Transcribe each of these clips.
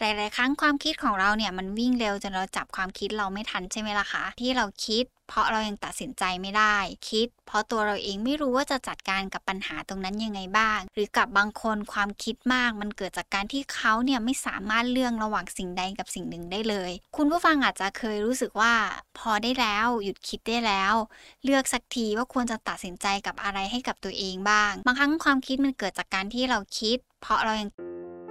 หลาย ๆ ครั้งความคิดของเราเนี่ยมันวิ่งเร็วจนเราจับความคิดเราไม่ทันใช่ไหมล่ะคะ ที่เราคิด เพราะเรายังตัดสินใจไม่ได้ คิด เพราะตัวเราเองไม่รู้ว่าจะจัดการกับปัญหาตรงนั้นยังไงบ้าง หรือกับบางคนความคิดมากมันเกิดจากการที่เขาเนี่ยไม่สามารถเลือกระหว่างสิ่งใดกับสิ่งหนึ่งได้เลย คุณผู้ฟังอาจจะเคยรู้สึกว่า พอได้แล้วหยุดคิดได้แล้ว เลือกสักทีว่าควรจะตัดสินใจกับอะไรให้กับตัวเองบ้าง บางครั้งความคิดมันเกิดจากการที่เราคิด เพราะเรายัง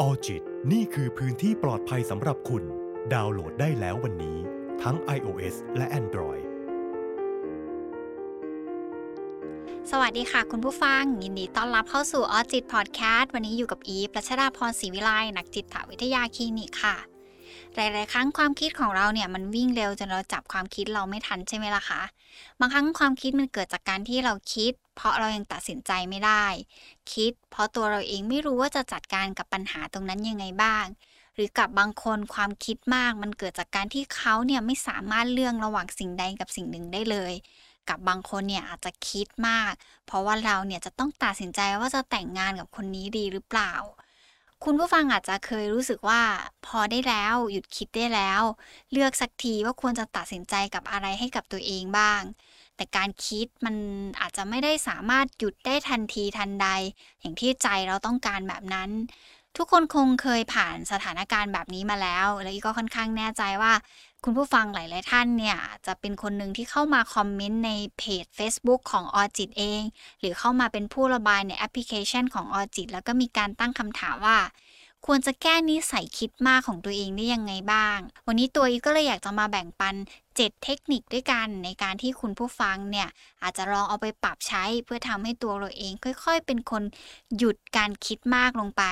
ออจิตนี่คือพื้นที่ปลอดภัยสำหรับคุณ ดาวน์โหลดได้แล้ววันนี้ ทั้ง iOS และ Android สวัสดีค่ะ คุณผู้ฟัง ยินดีต้อนรับเข้าสู่ออจิตพอดแคสต์วันนี้อยู่กับอีปรัชดาพรศรีวิไลนักจิตวิทยาคลินิกค่ะ หลาย ๆ ครั้งความคิดของเราเนี่ยมันวิ่งเร็วจนเราจับความคิดเราไม่ทันใช่ไหมล่ะคะบางครั้งความคิดมันเกิดจากการที่เราคิด เพราะเรายังตัดสินใจไม่ได้ คิด เพราะตัวเราเองไม่รู้ว่าจะจัดการกับปัญหาตรงนั้นยังไงบ้าง หรือกับบางคนความคิดมากมันเกิดจากการที่เขาเนี่ยไม่สามารถเลือกระหว่างสิ่งใดกับสิ่งหนึ่งได้เลยกับบางคนเนี่ยอาจจะคิดมาก เพราะว่าเราเนี่ยจะต้องตัดสินใจว่าจะแต่งงานกับคนนี้ดีหรือเปล่า คุณผู้ฟังอาจจะเคยรู้สึกว่าพอได้แล้วหยุดคิดได้แล้ว เลือกสักทีว่าควรจะตัดสินใจกับอะไรให้กับตัวเองบ้าง แต่การคิดมันอาจจะไม่ได้สามารถหยุดได้ทันทีทันใด อย่างที่ใจเราต้องการแบบนั้น ทุกคนคงเคยผ่านสถานการณ์แบบนี้มาแล้ว และก็ค่อนข้างแน่ใจว่า คุณผู้ฟังหลาย ๆ ท่านเนี่ยจะเป็นคนหนึ่งที่เข้ามาคอมเมนต์ในเพจ Facebook ของออจิตเอง หรือเข้ามาเป็นผู้ระบายในแอปพลิเคชันของออจิตแล้วก็มีการตั้งคำถามว่า ควรจะแก้นิสัยคิดมากของตัวเองได้ยังไงบ้าง วันนี้ตัวอีก็เลยอยากจะมาแบ่งปัน 7 เทคนิคด้วยกัน ในการที่คุณผู้ฟังเนี่ย อาจจะลองเอาไปปรับใช้เพื่อทำให้ตัวเราเองค่อยๆ เป็นคนหยุดการคิดมากลงไป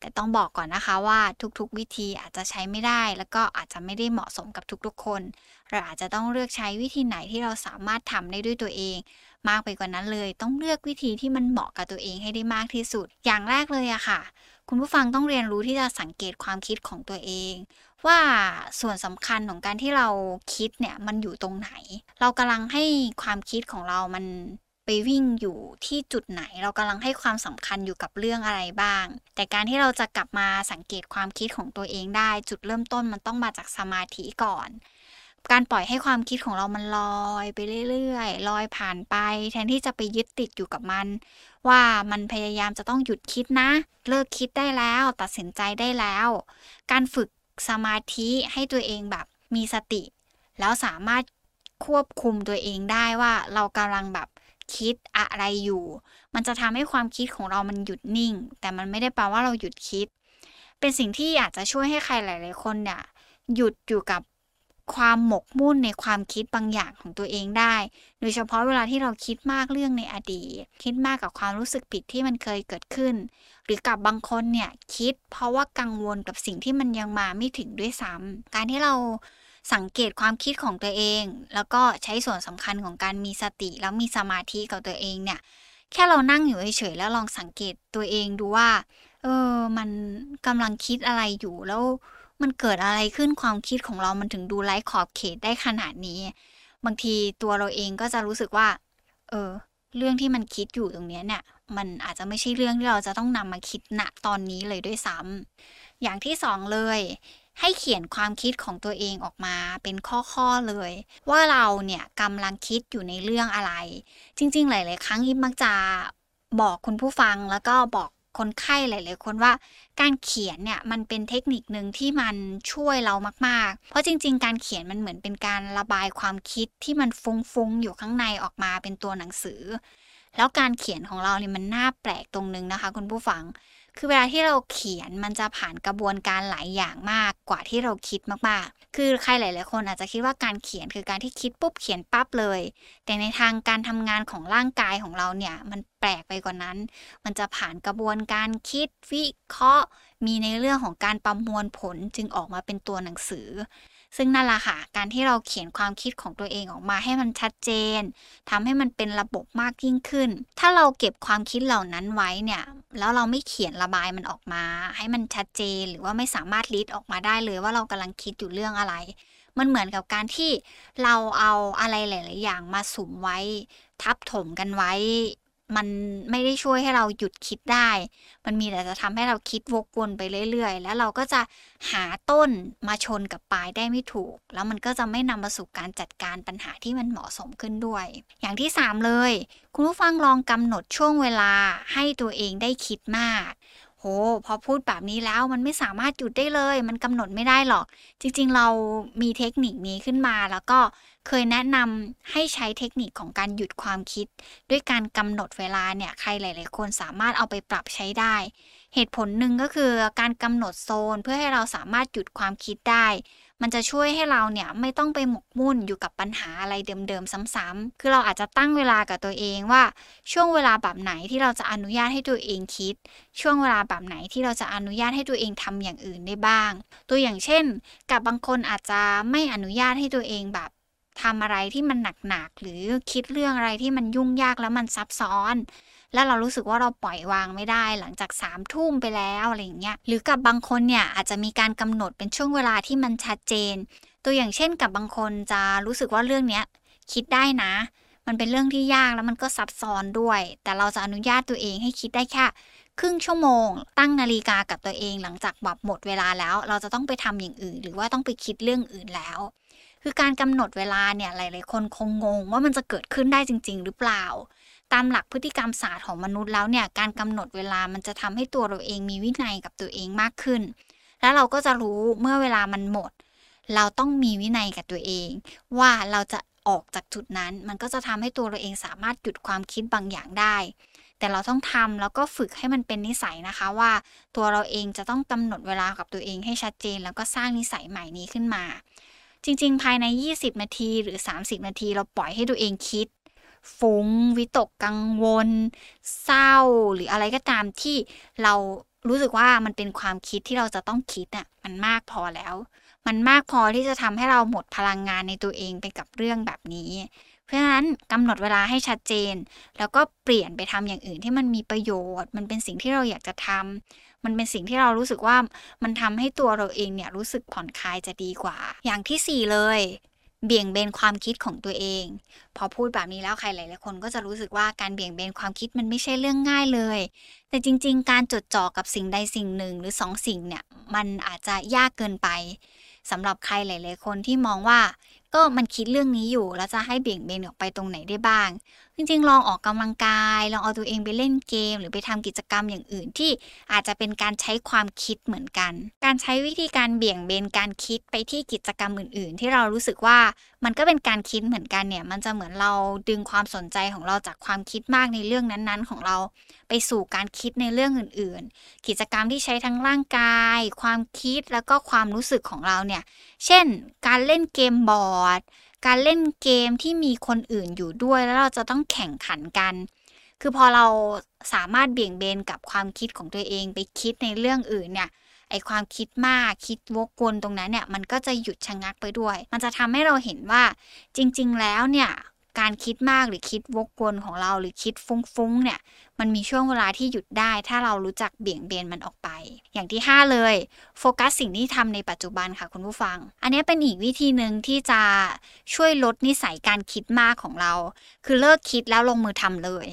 แต่ต้องบอกก่อนนะคะว่าทุกๆ วิธีอาจจะใช้ไม่ได้ แล้วก็อาจจะไม่ได้เหมาะสมกับทุกๆ คน เราอาจจะต้องเลือกใช้วิธีไหนที่เราสามารถทำได้ด้วยตัวเองมากไปกว่านั้นเลย ต้องเลือกวิธีที่มันเหมาะกับตัวเองให้ได้มากที่สุด อย่างแรกเลยอะค่ะ คุณผู้ฟังต้องเรียนรู้ที่จะสังเกตความคิดของตัวเอง ว่าส่วนสำคัญของการที่เราคิดเนี่ยมันอยู่ตรงไหน เรากำลังให้ความคิดของเรามันไปวิ่งอยู่ที่จุดไหน เรากำลังให้ความสำคัญอยู่กับเรื่องอะไรบ้าง แต่การที่เราจะกลับมาสังเกตความคิดของตัวเองได้ จุดเริ่มต้นมันต้องมาจากสมาธิก่อน การปล่อยให้ความคิดของเรามันลอยไปเรื่อยๆลอยผ่านไป แทนที่จะไปยึดติดอยู่กับมัน ว่ามันพยายามจะต้องหยุดคิดนะ เลิกคิดได้แล้ว ตัดสินใจได้แล้ว การฝึกสมาธิให้ตัวเองแบบมีสติ แล้วสามารถควบคุมตัวเองได้ว่าเรากำลังแบบคิดอะไรอยู่ มันจะทำให้ความคิดของเรามันหยุดนิ่ง แต่มันไม่ได้แปลว่าเราหยุดคิด เป็นสิ่งที่อาจจะช่วยให้ใครหลาย ๆ คนเนี่ยหยุดอยู่กับ ความหมกมุ่นในความคิดบางอย่างของตัวเองได้ โดยเฉพาะเวลาที่เราคิดมากเรื่องในอดีต คิดมากกับความรู้สึกผิดที่มันเคยเกิดขึ้น หรือกับบางคนเนี่ยคิดเพราะว่ากังวลกับสิ่งที่มันยังมาไม่ถึงด้วยซ้ำการที่เราสังเกตความคิดของตัวเอง แล้วก็ใช้ส่วนสำคัญของการมีสติแล้วมีสมาธิกับตัวเองเนี่ย แค่เรานั่งอยู่เฉยๆแล้วลองสังเกตตัวเองดูว่า เออ มันกำลังคิดอะไรอยู่แล้ว มันเกิดอะไรขึ้นความคิดของเรามันถึงดูไร้ขอบเขตได้ขนาดนี้ บางทีตัวเราเองก็จะรู้สึกว่า เออ เรื่องที่มันคิดอยู่ตรงนี้เนี่ย มันอาจจะไม่ใช่เรื่องที่เราจะต้องนำมาคิดณตอนนี้เลยด้วยซ้ำอย่างที่สองเลยให้เขียนความคิดของตัวเองออกมาเป็นข้อๆเลย ว่าเราเนี่ยกำลังคิดอยู่ในเรื่องอะไร จริง ๆ หลาย ๆ ครั้งอิมมักจะบอกคุณผู้ฟังแล้วก็บอก คนไข้หลาย ๆ คนว่าการเขียนเนี่ยมันเป็นเทคนิคหนึ่งที่มันช่วยเรามาก ๆ เพราะจริง ๆ การเขียนมันเหมือนเป็นการระบายความคิดที่มันฟุ้ง ๆ อยู่ข้างในออกมาเป็นตัวหนังสือ แล้วการเขียนของเราเนี่ยมันน่าแปลกตรงนึงนะคะ คุณผู้ฟัง คือเวลาที่เราเขียนมันจะผ่านกระบวนการหลายอย่างมากกว่าที่เราคิดมากๆ คือใครหลาย ๆ คนอาจจะคิดว่าการเขียนคือการที่คิดปุ๊บเขียนปั๊บเลย แต่ในทางการทำงานของร่างกายของเราเนี่ยมันแปลกไปกว่านั้น มันจะผ่านกระบวนการคิดวิเคราะห์ มีในเรื่องของการประมวลผลจึงออกมาเป็นตัวหนังสือ ซึ่งนั่นแหละค่ะ การที่เราเขียนความคิดของตัวเองออกมาให้มันชัดเจนทำให้มันเป็นระบบมากยิ่งขึ้น ถ้าเราเก็บความคิดเหล่านั้นไว้เนี่ย แล้วเราไม่เขียนระบายมันออกมา ให้มันชัดเจน หรือว่าไม่สามารถลิดออกมาได้เลยว่าเรากำลังคิดอยู่เรื่องอะไร มันเหมือนกับการที่เราเอาอะไรหลาย ๆ อย่างมาสุมไว้ ทับถมกันไว้ มันไม่ได้ช่วยให้เราหยุดคิดได้ มันมีแต่จะทำให้เราคิดวกวนไปเรื่อยๆ แล้วเราก็จะหาต้นมาชนกับปลายได้ไม่ถูก แล้วมันก็จะไม่นำมาสู่การจัดการปัญหาที่มันเหมาะสมขึ้นด้วย อย่างที่ 3 เลย คุณผู้ฟังลองกำหนดช่วงเวลาให้ตัวเองได้คิดมาก โห พอพูดแบบนี้แล้วมันไม่สามารถหยุดได้เลย มันกำหนดไม่ได้หรอก จริงๆ เรามีเทคนิคนี้ขึ้นมาแล้วก็เคยแนะนำให้ใช้เทคนิคของการหยุดความคิด ด้วยการกำหนดเวลาเนี่ยใครหลาย ๆ คนสามารถเอาไปปรับใช้ได้ เหตุผลหนึ่งก็คือการกำหนดโซนเพื่อให้เราสามารถหยุดความคิดได้ มันจะช่วยให้เราเนี่ยไม่ต้องไปหมกมุ่นอยู่กับปัญหาอะไรเดิมๆซ้ำๆคือเราอาจจะตั้งเวลากับตัวเองว่าช่วงเวลาแบบไหนที่เราจะอนุญาตให้ตัวเองคิด ช่วงเวลาแบบไหนที่เราจะอนุญาตให้ตัวเองทำอย่างอื่นได้บ้าง ตัวอย่างเช่น กับบางคนอาจจะไม่อนุญาตให้ตัวเองแบบ ทำอะไรที่มันหนักๆหรือคิดเรื่องอะไรที่มันยุ่งยากแล้วมันซับซ้อน แล้วเรารู้สึกว่าเราปล่อยวางไม่ได้ หลังจากสามทุ่มไปแล้วอะไรอย่างเงี้ยหรือกับบางคนเนี่ยอาจจะมีการกำหนดเป็นช่วงเวลาที่มันชัดเจน ตัวอย่างเช่นกับบางคนจะรู้สึกว่าเรื่องเนี้ยคิดได้นะ มันเป็นเรื่องที่ยากแล้วมันก็ซับซ้อนด้วย แต่เราจะอนุญาตตัวเองให้คิดได้แค่ครึ่งชั่วโมง ตั้งนาฬิกากับตัวเองหลังจากแบบหมดเวลาแล้ว เราจะต้องไปทำอย่างอื่น หรือว่าต้องไปคิดเรื่องอื่นแล้ว คือการกำหนดเวลาเนี่ยหลาย ๆ คนคงงงว่ามันจะเกิดขึ้นได้จริง ๆ หรือเปล่า ตามหลักพฤติกรรมศาสตร์ของมนุษย์แล้วเนี่ยการกำหนดเวลามันจะทำให้ตัวเราเองมีวินัยกับตัวเองมากขึ้น แล้วเราก็จะรู้เมื่อเวลามันหมด เราต้องมีวินัยกับตัวเอง ว่าเราจะออกจากจุดนั้น มันก็จะทำให้ตัวเราเองสามารถหยุดความคิดบางอย่างได้แต่เราต้องทำแล้วก็ฝึกให้มันเป็นนิสัยนะคะว่า ตัวเราเองจะต้องกำหนดเวลากับตัวเองให้ชัดเจน แล้วก็สร้างนิสัยใหม่นี้ขึ้นมา จริง ๆ ภายใน 20 นาทีหรือ 30 นาที เราปล่อยให้ตัวเองคิด ฟุ้ง วิตกกังวล เศร้า หรืออะไรก็ตามที่เรารู้สึกว่ามันเป็นความคิดที่เราจะต้องคิดอะมันมากพอแล้ว มันมากพอที่จะทำให้เราหมดพลังงานในตัวเองไปกับเรื่องแบบนี้ เพราะฉะนั้นกำหนดเวลาให้ชัดเจน แล้วก็เปลี่ยนไปทำอย่างอื่นที่มันมีประโยชน์ มันเป็นสิ่งที่เราอยากจะทำมันเป็นสิ่งที่เรารู้สึกว่ามันทำให้ตัวเราเองเนี่ยรู้สึกผ่อนคลายจะดีกว่า อย่างที่ 4 เลย เบี่ยงเบนความคิดของตัวเอง พอพูดแบบนี้แล้วใครหลายๆคนก็จะรู้สึกว่าการเบี่ยงเบนความคิดมันไม่ใช่เรื่องง่ายเลย แต่จริง ๆ การจดจ่อกับสิ่งใดสิ่งหนึ่งหรือสองสิ่งเนี่ยมันอาจจะยากเกินไปสำหรับใครหลาย ๆ คนที่มองว่า ก็มันคิดเรื่องนี้อยู่ แล้วจะให้เบี่ยงเบนออกไปตรงไหนได้บ้าง จริงๆ ลองออกกำลังกาย ลองเอาตัวเองไปเล่นเกม หรือไปทำกิจกรรมอย่างอื่นที่อาจจะเป็นการใช้ความคิดเหมือนกัน การใช้วิธีการเบี่ยงเบนการคิดไปที่กิจกรรมอื่น ๆ ที่เรารู้สึกว่ามันก็เป็นการคิดเหมือนกันเนี่ย มันจะเหมือนเราดึงความสนใจของเราจากความคิดมากในเรื่องนั้นๆ ของเรา ไปสู่การคิดในเรื่องอื่น ๆ กิจกรรมที่ใช้ทั้งร่างกาย ความคิดแล้วก็ความรู้สึกของเราเนี่ย เช่น การเล่นเกมบอร์ด การเล่นเกมที่มีคนอื่นอยู่ด้วยแล้วเราจะต้องแข่งขันกัน คือพอเราสามารถเบี่ยงเบนกับความคิดของตัวเองไปคิดในเรื่องอื่นเนี่ยไอความคิดมากคิดวกวนตรงนั้นเนี่ยมันก็จะหยุดชะงักไปด้วย มันจะทำให้เราเห็นว่าจริง ๆ แล้วเนี่ย การคิดมากหรือคิดวกวนของเราหรือคิดฟุ้งๆเนี่ย มันมีช่วงเวลาที่หยุดได้ ถ้าเรารู้จักเบี่ยงเบนมันออกไป อย่างที่ 5 เลยโฟกัสสิ่งที่ทำในปัจจุบันค่ะคุณผู้ฟัง อันนี้เป็นอีกวิธีหนึ่งที่จะช่วยลดนิสัยการคิดมากของเรา คือเลิกคิดแล้วลงมือทำเลย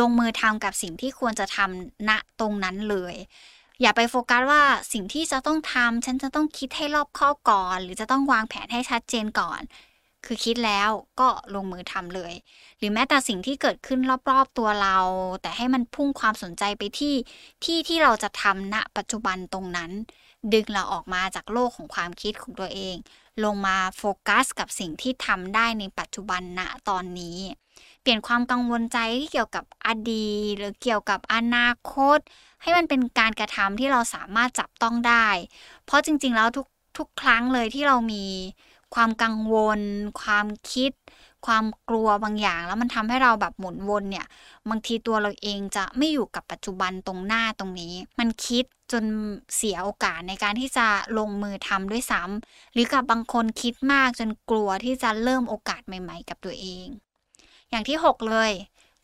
ลงมือทำกับสิ่งที่ควรจะทำณตรงนั้นเลยอย่าไปโฟกัสว่าสิ่งที่จะต้องทำฉันจะต้องคิดให้รอบคอบก่อน หรือจะต้องวางแผนให้ชัดเจนก่อน คือคิดแล้วก็ลงมือทำเลย หรือแม้แต่สิ่งที่เกิดขึ้นรอบๆตัวเรา แต่ให้มันพุ่งความสนใจไปที่ที่ที่เราจะทำณปัจจุบันตรงนั้น ดึงเราออกมาจากโลกของความคิดของตัวเอง ลงมาโฟกัสกับสิ่งที่ทำได้ในปัจจุบันณตอนนี้ เปลี่ยนความกังวลใจที่เกี่ยวกับอดีตหรือเกี่ยวกับอนาคต ให้มันเป็นการกระทำที่เราสามารถจับต้องได้ เพราะจริงๆแล้วทุกทุกครั้งเลยที่เรามี ความกังวล ความคิด ความกลัวบางอย่าง แล้วมันทำให้เราแบบหมุนวนเนี่ย บางทีตัวเราเองจะไม่อยู่กับปัจจุบันตรงหน้าตรงนี้ มันคิดจนเสียโอกาสในการที่จะลงมือทำด้วยซ้ำหรือกับบางคนคิดมากจนกลัวที่จะเริ่มโอกาสใหม่ ๆ กับตัวเอง อย่างที่ 6 เลย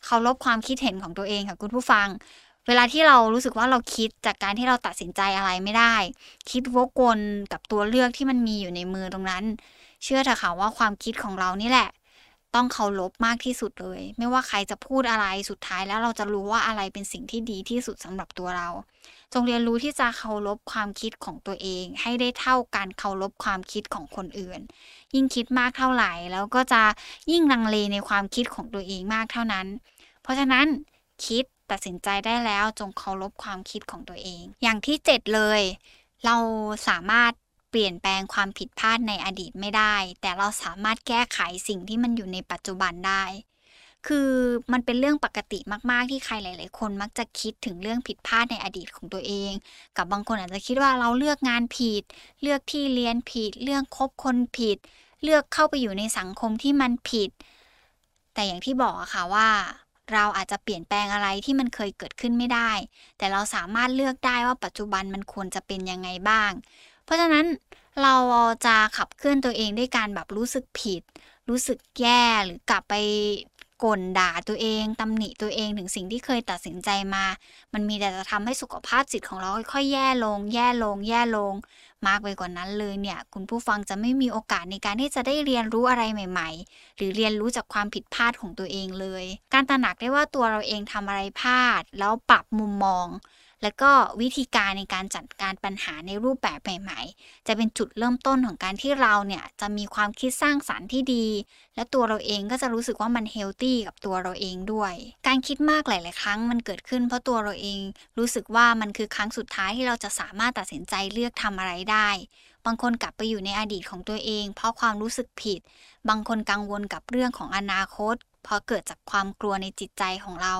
เคารพความคิดเห็นของตัวเองค่ะคุณผู้ฟังเวลาที่เรารู้สึกว่าเราคิดจากการที่เราตัดสินใจอะไรไม่ได้ คิดวกวนกับตัวเลือกที่มันมีอยู่ในมือตรงนั้น เชื่อเถอะค่ะว่าความคิดของเรานี่แหละ ต้องเคารพมากที่สุดเลย ไม่ว่าใครจะพูดอะไรสุดท้ายแล้วเราจะรู้ว่าอะไรเป็นสิ่งที่ดีที่สุดสำหรับตัวเรา จงเรียนรู้ที่จะเคารพความคิดของตัวเอง ให้ได้เท่าการเคารพความคิดของคนอื่น ยิ่งคิดมากเท่าไหร่ แล้วก็จะยิ่งลังเลในความคิดของตัวเองมากเท่านั้น เพราะฉะนั้นคิดตัดสินใจได้แล้วจงเคารพความคิดของตัวเอง อย่างที่เจ็ดเลย เราสามารถ เปลี่ยนแปลงความผิดพลาดในอดีตไม่ได้ แต่เราสามารถแก้ไขสิ่งที่มันอยู่ในปัจจุบันได้ คือมันเป็นเรื่องปกติมากๆ ที่ใครหลาย ๆ คนมักจะคิดถึงเรื่องผิดพลาดในอดีตของตัวเอง กับบางคนอาจจะคิดว่าเราเลือกงานผิด เลือกที่เรียนผิด เลือกคบคนผิด เลือกเข้าไปอยู่ในสังคมที่มันผิด แต่อย่างที่บอกอะค่ะว่าเราอาจจะเปลี่ยนแปลงอะไรที่มันเคยเกิดขึ้นไม่ได้ แต่เราสามารถเลือกได้ว่าปัจจุบันมันควรจะเป็นยังไงบ้าง ราะฉะนั้นเราจะขับเคลื่อนตัวเองด้วยการแบบรู้สึกผิด รู้สึกแย่หรือกลับไปก่นด่าตัวเองตำหนิตัวเองถึงสิ่งที่เคยตัดสินใจมา มันมีแต่จะทำให้สุขภาพจิตของเราค่อยๆแย่ลง แย่ลง แย่ลง มากไปกว่านั้นเลยเนี่ย คุณผู้ฟังจะไม่มีโอกาสในการที่จะได้เรียนรู้อะไรใหม่ ๆ หรือเรียนรู้จากความผิดพลาดของตัวเองเลย การตระหนักได้ว่าตัวเราเองทำอะไรพลาด แล้วปรับมุมมอง แล้วก็วิธีการในการจัดการปัญหาในรูปแบบใหม่ ๆ จะเป็นจุดเริ่มต้นของการที่เราเนี่ยจะมีความคิดสร้างสารรค์ที่ดี และตัวเราเองก็จะรู้สึกว่ามันเฮลตี้กับตัวเราเองด้วย การคิดมากหลาย ๆ ครั้งมันเกิดขึ้น เพราะตัวเราเองรู้สึกว่ามันคือครั้งสุดท้ายที่เราจะสามารถตัดสินใจเลือกทำอะไรได้บางคนกลับไปอยู่ในอดีตของตัวเอง เพราะความรู้สึกผิด บางคนกังวลกับเรื่องของอนาคต พราะเกิดจากความกลัวในจิตใจของเรา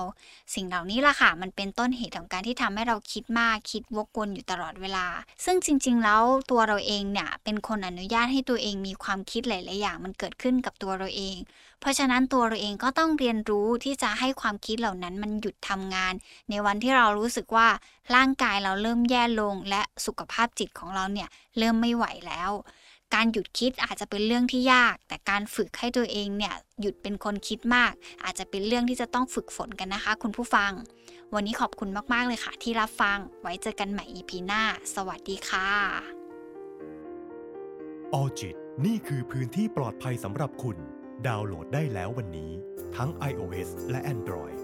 สิ่งเหล่านี้ล่ะค่ะ มันเป็นต้นเหตุของการที่ทำให้เราคิดมากคิดวกวนอยู่ตลอดเวลา ซึ่งจริง ๆ แล้วตัวเราเองเนี่ยเป็นคนอนุญาตให้ตัวเองมีความคิดหลาย ๆ อย่าง มันเกิดขึ้นกับตัวเราเอง เพราะฉะนั้นตัวเราเองก็ต้องเรียนรู้ที่จะให้ความคิดเหล่านั้นมันหยุดทำงาน ในวันที่เรารู้สึกว่าร่างกายเราเริ่มแย่ลง และสุขภาพจิตของเราเนี่ยเริ่มไม่ไหวแล้ว การหยุดคิดอาจจะเป็นเรื่องที่ยาก แต่การฝึกให้ตัวเองเนี่ยหยุดเป็นคนคิดมาก อาจจะเป็นเรื่องที่จะต้องฝึกฝนกันนะคะ คุณผู้ฟัง วันนี้ขอบคุณมากๆเลยค่ะ ที่รับฟังไว้เจอกันใหม่ EP หน้า สวัสดีค่ะออจิตนี่คือพื้นที่ปลอดภัยสำหรับคุณ ดาวน์โหลดได้แล้ววันนี้ ทั้ง iOS และ Android